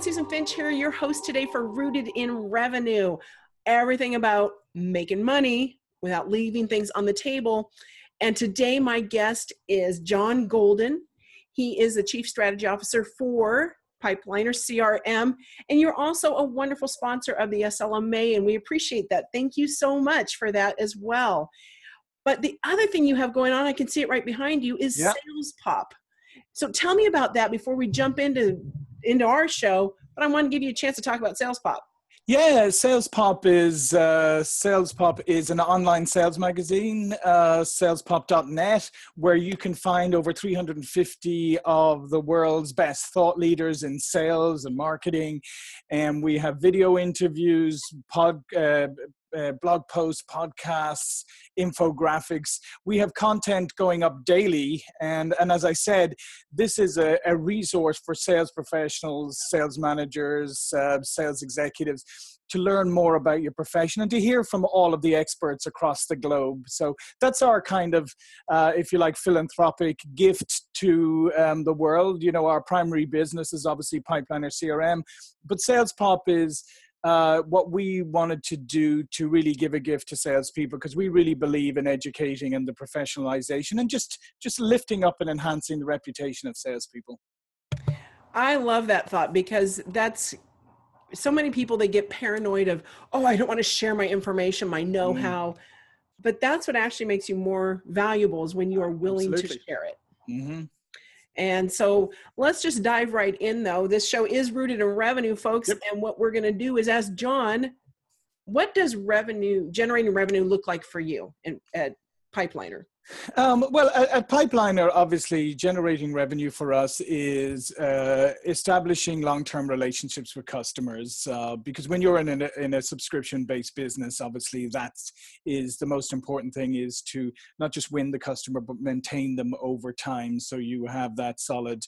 everyone. Susan Finch here, your host today for Rooted in Revenue. Everything about making money without leaving things on the table. And today, my guest is John Golden. He is the Chief Strategy Officer for Pipeliner CRM. And you're also a wonderful sponsor of the SLMA, and we appreciate that. Thank you so much for that as well. But the other thing you have going on, I can see it right behind you, is yep. Sales Pop. So tell me about that before we jump into into our show, but I want to give you a chance to talk about Sales Pop. Yeah, Sales Pop is uh, Sales Pop is an online sales magazine, uh, salespop.net, where you can find over 350 of the world's best thought leaders in sales and marketing, and we have video interviews, pod, uh, uh, blog posts, podcasts, infographics. We have content going up daily. And, and as I said, this is a, a resource for sales professionals, sales managers, uh, sales executives to learn more about your profession and to hear from all of the experts across the globe. So that's our kind of, uh, if you like, philanthropic gift to um, the world. You know, our primary business is obviously Pipeliner CRM, but Sales Pop is uh, what we wanted to do to really give a gift to salespeople because we really believe in educating and the professionalization and just just lifting up and enhancing the reputation of salespeople. I love that thought because that's so many people they get paranoid of oh I don't want to share my information, my know-how, mm. but that's what actually makes you more valuable is when you are willing Absolutely. to share it. Mm-hmm. And so let's just dive right in though. This show is rooted in revenue, folks. Yep. And what we're going to do is ask John, what does revenue, generating revenue look like for you in, at Pipeliner? Um, well, a, a, pipeliner, obviously, generating revenue for us is uh, establishing long-term relationships with customers. Uh, because when you're in a, in a subscription-based business, obviously, that is the most important thing: is to not just win the customer, but maintain them over time, so you have that solid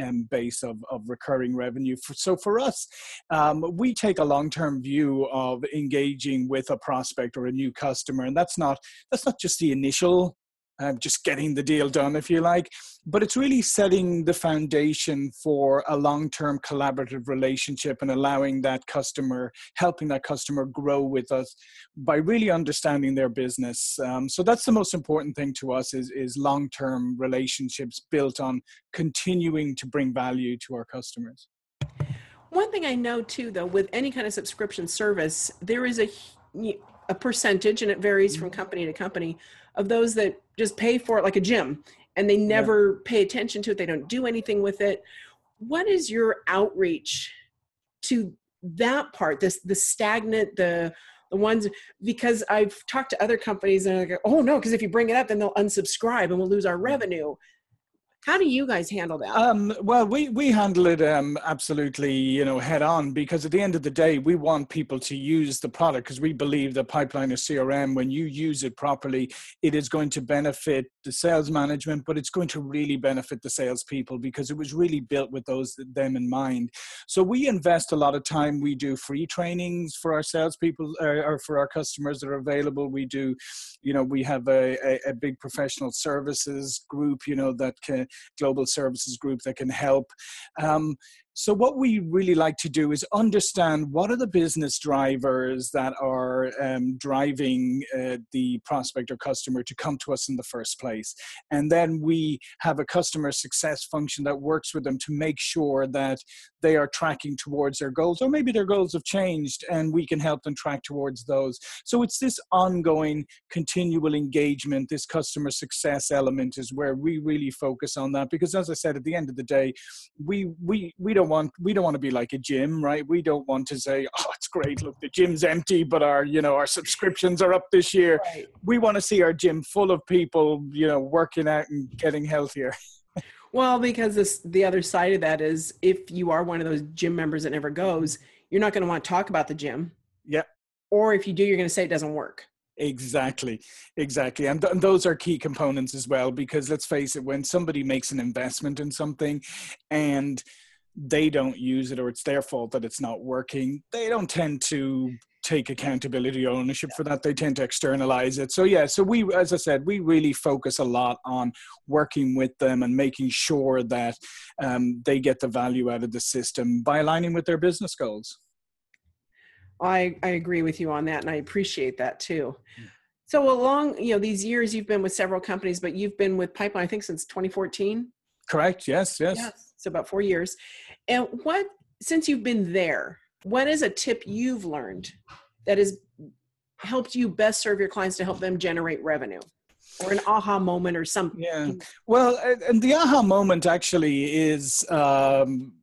um, base of, of recurring revenue. For, so for us, um, we take a long-term view of engaging with a prospect or a new customer, and that's not that's not just the initial um, just getting the deal done, if you like. But it's really setting the foundation for a long term collaborative relationship and allowing that customer, helping that customer grow with us by really understanding their business. Um, so that's the most important thing to us is, is long term relationships built on continuing to bring value to our customers. One thing I know too, though, with any kind of subscription service, there is a a percentage, and it varies from mm-hmm. company to company, of those that just pay for it like a gym and they never yeah. pay attention to it. They don't do anything with it. What is your outreach to that part? This the stagnant, the the ones because I've talked to other companies and I go, oh no, because if you bring it up, then they'll unsubscribe and we'll lose our revenue. How do you guys handle that? Um, well, we we handle it um, absolutely, you know, head on because at the end of the day, we want people to use the product because we believe the pipeline Pipeliner CRM, when you use it properly, it is going to benefit the sales management, but it's going to really benefit the salespeople because it was really built with those them in mind. So we invest a lot of time. We do free trainings for our salespeople uh, or for our customers that are available. We do, you know, we have a, a, a big professional services group, you know, that can global services group that can help. Um, so what we really like to do is understand what are the business drivers that are um, driving uh, the prospect or customer to come to us in the first place. And then we have a customer success function that works with them to make sure that they are tracking towards their goals or maybe their goals have changed and we can help them track towards those. So it's this ongoing continual engagement this customer success element is where we really focus on that because as i said at the end of the day we we we don't don't want we don't want to be like a gym, right? We don't want to say, "Oh, it's great. Look, the gym's empty, but our you know our subscriptions are up this year." Right. We want to see our gym full of people, you know, working out and getting healthier. well, because this the other side of that is if you are one of those gym members that never goes, you're not going to want to talk about the gym. Yeah. Or if you do, you're going to say it doesn't work. Exactly, exactly. And, th- and, those are key components as well, because let's face it, when somebody makes an investment in something and they don't use it or it's their fault that it's not working they don't tend to take accountability or ownership for that. They tend to externalize it. So yeah so we as i said we really focus a lot on working with them and making sure that um, they get the value out of the system by aligning with their business goals. I i agree with you on that and i appreciate that too. Mm. so along you know these years you've been with several companies but you've been with pipeline i think since 2014 correct. Yes yes, yes. So about four years. And what since you've been there what is a tip you've learned that has helped you best serve your clients to help them generate revenue? Or an aha moment or something yeah. Well and the aha moment actually is um,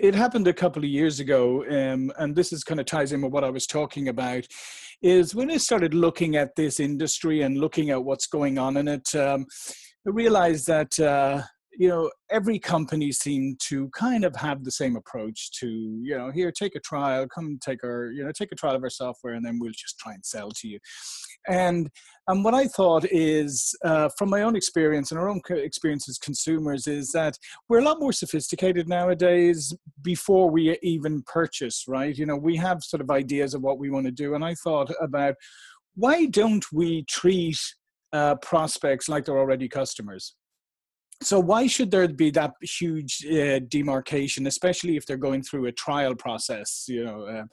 it happened a couple of years ago um, and this is kind of ties in with what i was talking about is when i started looking at this industry and looking at what's going on in it um, i realized that uh, you know every company seemed to kind of have the same approach to you know here take a trial come take our you know take a trial of our software and then we'll just try and sell to you. And and what i thought is uh, from my own experience and our own experience as consumers is that we're a lot more sophisticated nowadays before we even purchase right? You know we have sort of ideas of what we want to do and i thought about why don't we treat uh, prospects like they're already customers so why should there be that huge uh, demarcation especially if they're going through a trial process you know uh,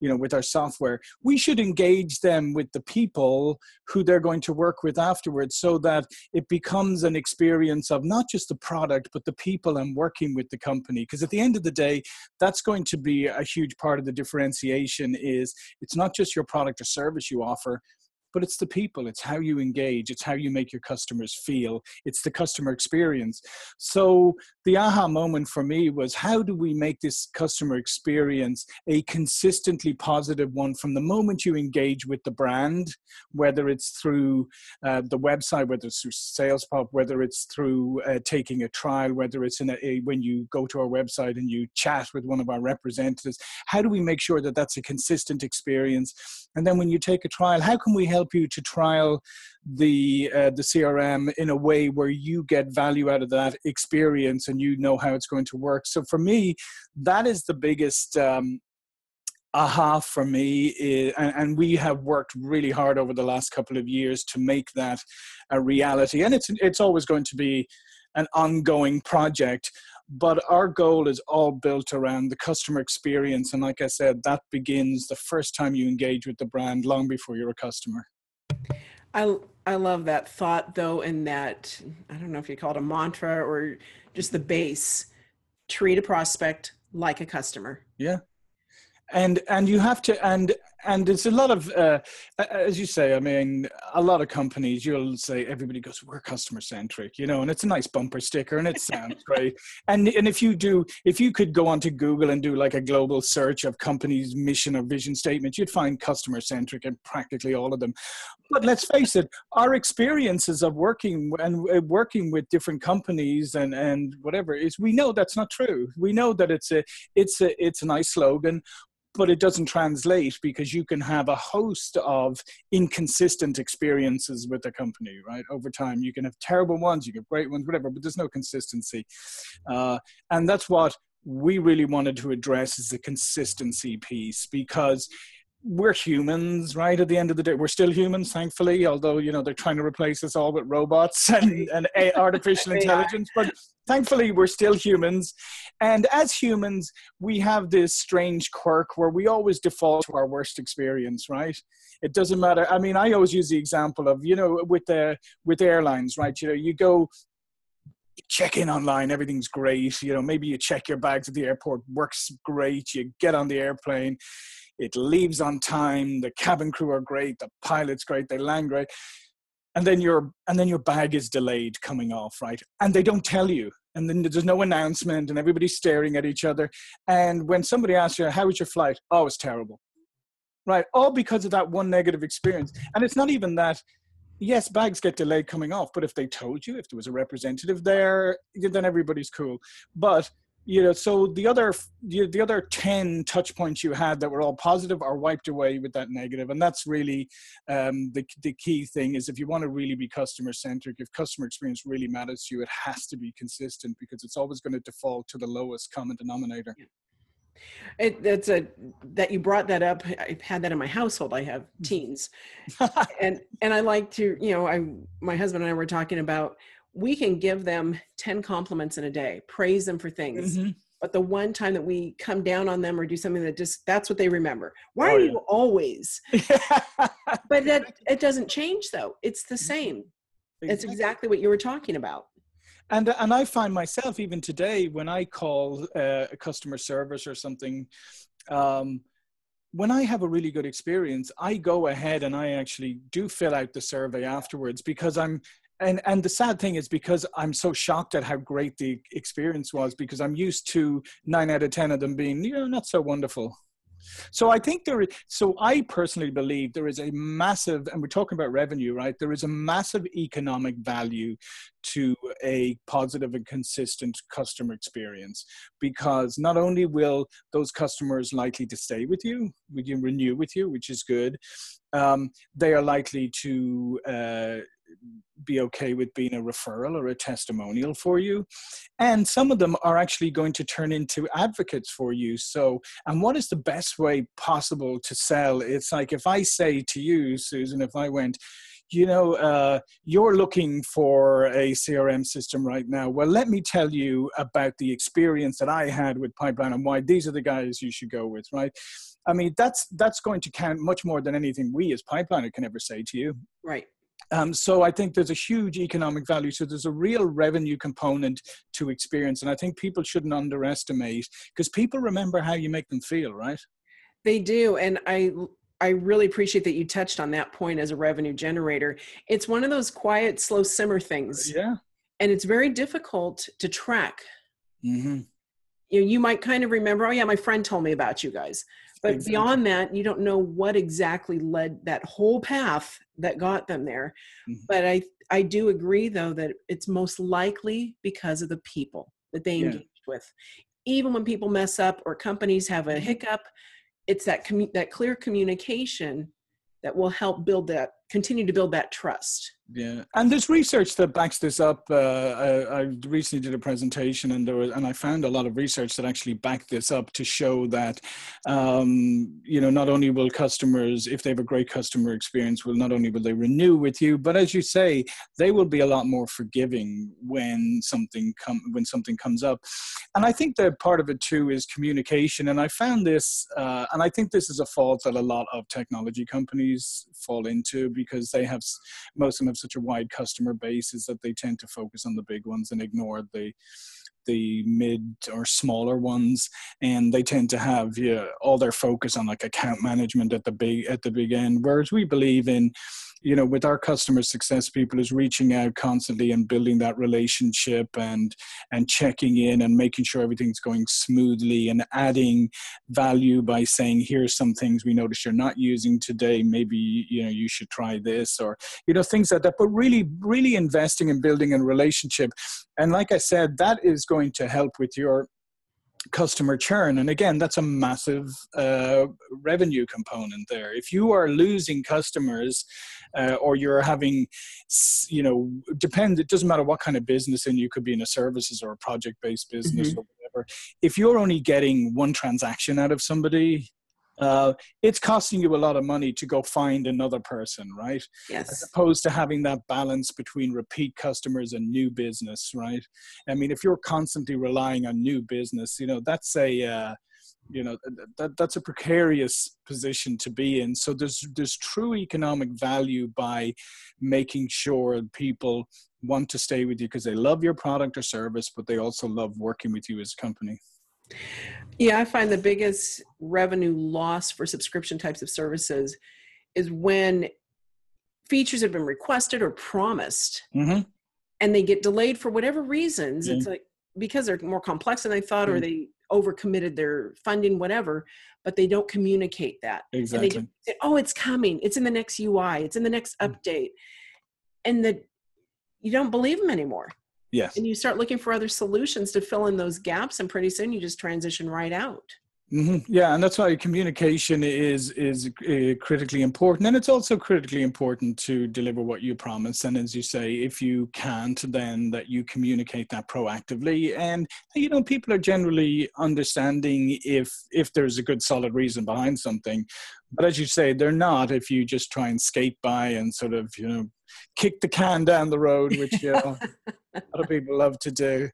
you know with our software? We should engage them with the people who they're going to work with afterwards so that it becomes an experience of not just the product but the people and working with the company. Because at the end of the day that's going to be a huge part of the differentiation is it's not just your product or service you offer but it's the people it's how you engage it's how you make your customers feel it's the customer experience. So the aha moment for me was how do we make this customer experience a consistently positive one from the moment you engage with the brand whether it's through uh, the website whether it's through sales pop whether it's through uh, taking a trial whether it's in a, a, when you go to our website and you chat with one of our representatives how do we make sure that that's a consistent experience? And then when you take a trial how can we help you to trial the uh, the CRM in a way where you get value out of that experience and you know how it's going to work. So for me, that is the biggest um, aha for me is, and, and, we have worked really hard over the last couple of years to make that a reality. And it's it's always going to be an ongoing project but our goal is all built around the customer experience. And like i said that begins the first time you engage with the brand long before you're a customer. I I love that thought though, and that I don't know if you call it a mantra or just the base. Treat a prospect like a customer. Yeah, and and you have to and and it's a lot of uh, as you say i mean a lot of companies you'll say everybody goes we're customer centric you know and it's a nice bumper sticker and it sounds great. And and if you do if you could go onto google and do like a global search of companies mission or vision statements you'd find customer centric in practically all of them. But let's face it our experiences of working and uh, working with different companies and and whatever is we know that's not true. We know that it's a it's a it's a nice slogan but it doesn't translate because you can have a host of inconsistent experiences with a company right? Over time you can have terrible ones you get great ones whatever but there's no consistency. Uh, and that's what we really wanted to address is the consistency piece because we're humans, right? At the end of the day, we're still humans, thankfully. Although you know they're trying to replace us all with robots and, and artificial intelligence, but thankfully we're still humans. And as humans, we have this strange quirk where we always default to our worst experience, right? It doesn't matter. I mean, I always use the example of you know with the with airlines, right? You know, you go check in online everything's great you know maybe you check your bags at the airport works great you get on the airplane it leaves on time the cabin crew are great the pilot's great they land great and then your and then your bag is delayed coming off right? And they don't tell you and then there's no announcement and everybody's staring at each other and when somebody asks you how was your flight? Oh it's terrible. Right? All because of that one negative experience. And it's not even that yes bags get delayed coming off but if they told you if there was a representative there then everybody's cool. But you know so the other the other 10 touch points you had that were all positive are wiped away with that negative and that's really um, the, the key thing is if you want to really be customer centric if customer experience really matters to you it has to be consistent because it's always going to default to the lowest common denominator It, that's a that you brought that up. I've had that in my household. I have mm-hmm. teens, and and I like to you know I my husband and I were talking about we can give them ten compliments in a day, praise them for things. Mm-hmm. But the one time that we come down on them or do something that just that's what they remember. Why oh, are yeah. you always? but that it doesn't change though. It's the mm-hmm. same. Exactly. It's exactly what you were talking about and and I find myself even today when I call uh, a customer service or something. Um, when I have a really good experience, I go ahead and I actually do fill out the survey afterwards because I'm and and the sad thing is because I'm so shocked at how great the experience was because I'm used to nine out of ten of them being you know not so wonderful. So I think there is, so I personally believe there is a massive, and we're talking about revenue, right? There is a massive economic value to a positive and consistent customer experience because not only will those customers likely to stay with you, we can renew with you, which is good. Um, they are likely to uh, be okay with being a referral or a testimonial for you. And some of them are actually going to turn into advocates for you. So, and what is the best way possible to sell? It's like if I say to you, Susan, if I went, you know, uh, you're looking for a CRM system right now. Well, let me tell you about the experience that I had with Pipeline and why these are the guys you should go with, right? I mean, that's that's going to count much more than anything we as Pipeliner can ever say to you. Right. Um, so I think there's a huge economic value. So there's a real revenue component to experience, and I think people shouldn't underestimate because people remember how you make them feel, right? They do, and I I really appreciate that you touched on that point as a revenue generator. It's one of those quiet, slow simmer things. Yeah. And it's very difficult to track. Mm-hmm. You know, you might kind of remember, oh yeah, my friend told me about you guys. But exactly. beyond that, you don't know what exactly led that whole path that got them there. Mm-hmm. But I I do agree though that it's most likely because of the people that they engaged with. Even when people mess up or companies have a mm-hmm. hiccup, it's that commu- that clear communication that will help build that continue to build that trust. Yeah. And there's research that backs this up uh, I, I, recently did a presentation and there was and i found a lot of research that actually backed this up to show that um, you know not only will customers if they have a great customer experience will not only will they renew with you but as you say they will be a lot more forgiving when something come when something comes up. And i think that part of it too is communication. And i found this uh, and i think this is a fault that a lot of technology companies fall into because they have most of them have such a wide customer base is that they tend to focus on the big ones and ignore the the mid or smaller ones and they tend to have yeah, all their focus on like account management at the big at the big end whereas we believe in you know with our customer success people is reaching out constantly and building that relationship and and checking in and making sure everything's going smoothly and adding value by saying here's some things we notice you're not using today. Maybe you know you should try this or you know things like that. But really really investing in building a relationship. And like i said that is going to help with your customer churn and again that's a massive uh, revenue component there if you are losing customers uh, or you're having you know depend it doesn't matter what kind of business and you could be in a services or a project based business mm-hmm. or whatever if you're only getting one transaction out of somebody uh, it's costing you a lot of money to go find another person, right? Yes. As opposed to having that balance between repeat customers and new business, right? I mean, if you're constantly relying on new business, you know, that's a, uh, you know, that, that's a precarious position to be in. So there's there's true economic value by making sure people want to stay with you because they love your product or service, but they also love working with you as a company. Yeah, I find the biggest revenue loss for subscription types of services is when features have been requested or promised mm-hmm. and they get delayed for whatever reasons. Mm-hmm. It's like because they're more complex than they thought mm-hmm. or they overcommitted their funding, whatever, but they don't communicate that. Exactly. And they say, oh, it's coming. It's in the next UI. It's in the next mm. update. And the you don't believe them anymore. Yes. And you start looking for other solutions to fill in those gaps, and pretty soon you just transition right out. Mm-hmm. Yeah, and that's why communication is is uh, critically important, and it's also critically important to deliver what you promise. And as you say, if you can't, then that you communicate that proactively. And you know, people are generally understanding if if there's a good solid reason behind something. But as you say, they're not if you just try and skate by and sort of you know kick the can down the road, which you know, a lot of people love to do.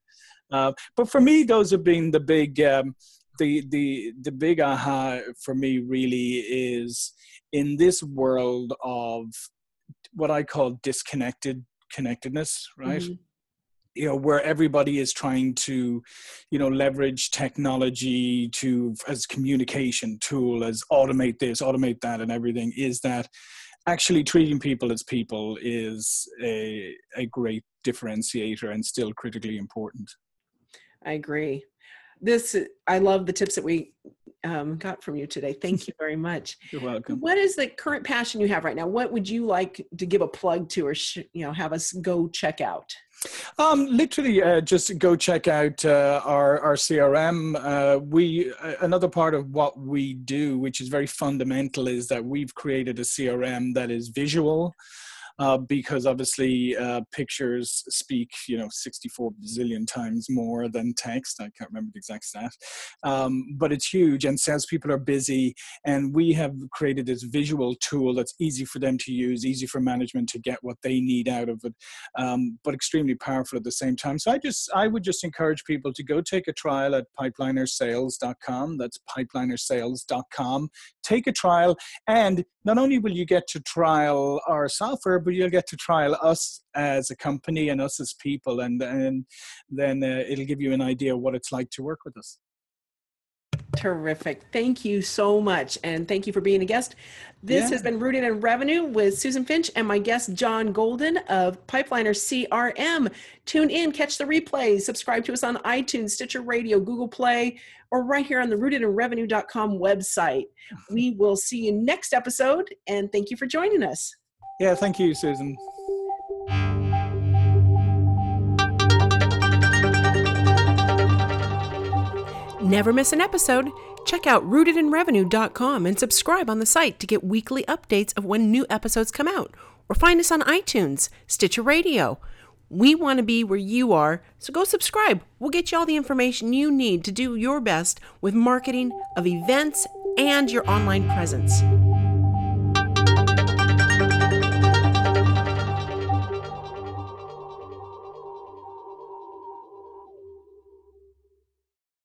Uh, but for me, those have been the big. Um, the the the big aha for me really is in this world of what I call disconnected connectedness, right? Mm-hmm. You know, where everybody is trying to, you know, leverage technology to as communication tool, as automate this, automate that, and everything. Is that actually treating people as people is a a great differentiator and still critically important. I agree this i love the tips that we um, got from you today. Thank you very much. You're welcome. What is the current passion you have right now? What would you like to give a plug to or sh- you know have us go check out? Um, literally, uh, just go check out uh, our our CRM. Uh, we uh, another part of what we do, which is very fundamental, is that we've created a CRM that is visual uh, because obviously uh, pictures speak, you know, 64 bazillion times more than text. I can't remember the exact stat, um, but it's huge. And salespeople are busy, and we have created this visual tool that's easy for them to use, easy for management to get what they need out of it, um, but extremely powerful at the same time. So I just, I would just encourage people to go take a trial at pipelinersales.com. That's pipelinersales.com. Take a trial, and not only will you get to trial our software, but you'll get to trial us as a company and us as people, and and then uh, it'll give you an idea of what it's like to work with us. Terrific. Thank you so much. And thank you for being a guest. This yeah. has been Rooted in Revenue with Susan Finch and my guest, John Golden of Pipeliner CRM. Tune in, catch the replays, subscribe to us on iTunes, Stitcher Radio, Google Play, or right here on the rootedinrevenue.com website. We will see you next episode. And thank you for joining us. Yeah, thank you, Susan. Never miss an episode. Check out rootedinrevenue.com and subscribe on the site to get weekly updates of when new episodes come out. Or find us on iTunes, Stitcher Radio. We want to be where you are, so go subscribe. We'll get you all the information you need to do your best with marketing of events and your online presence.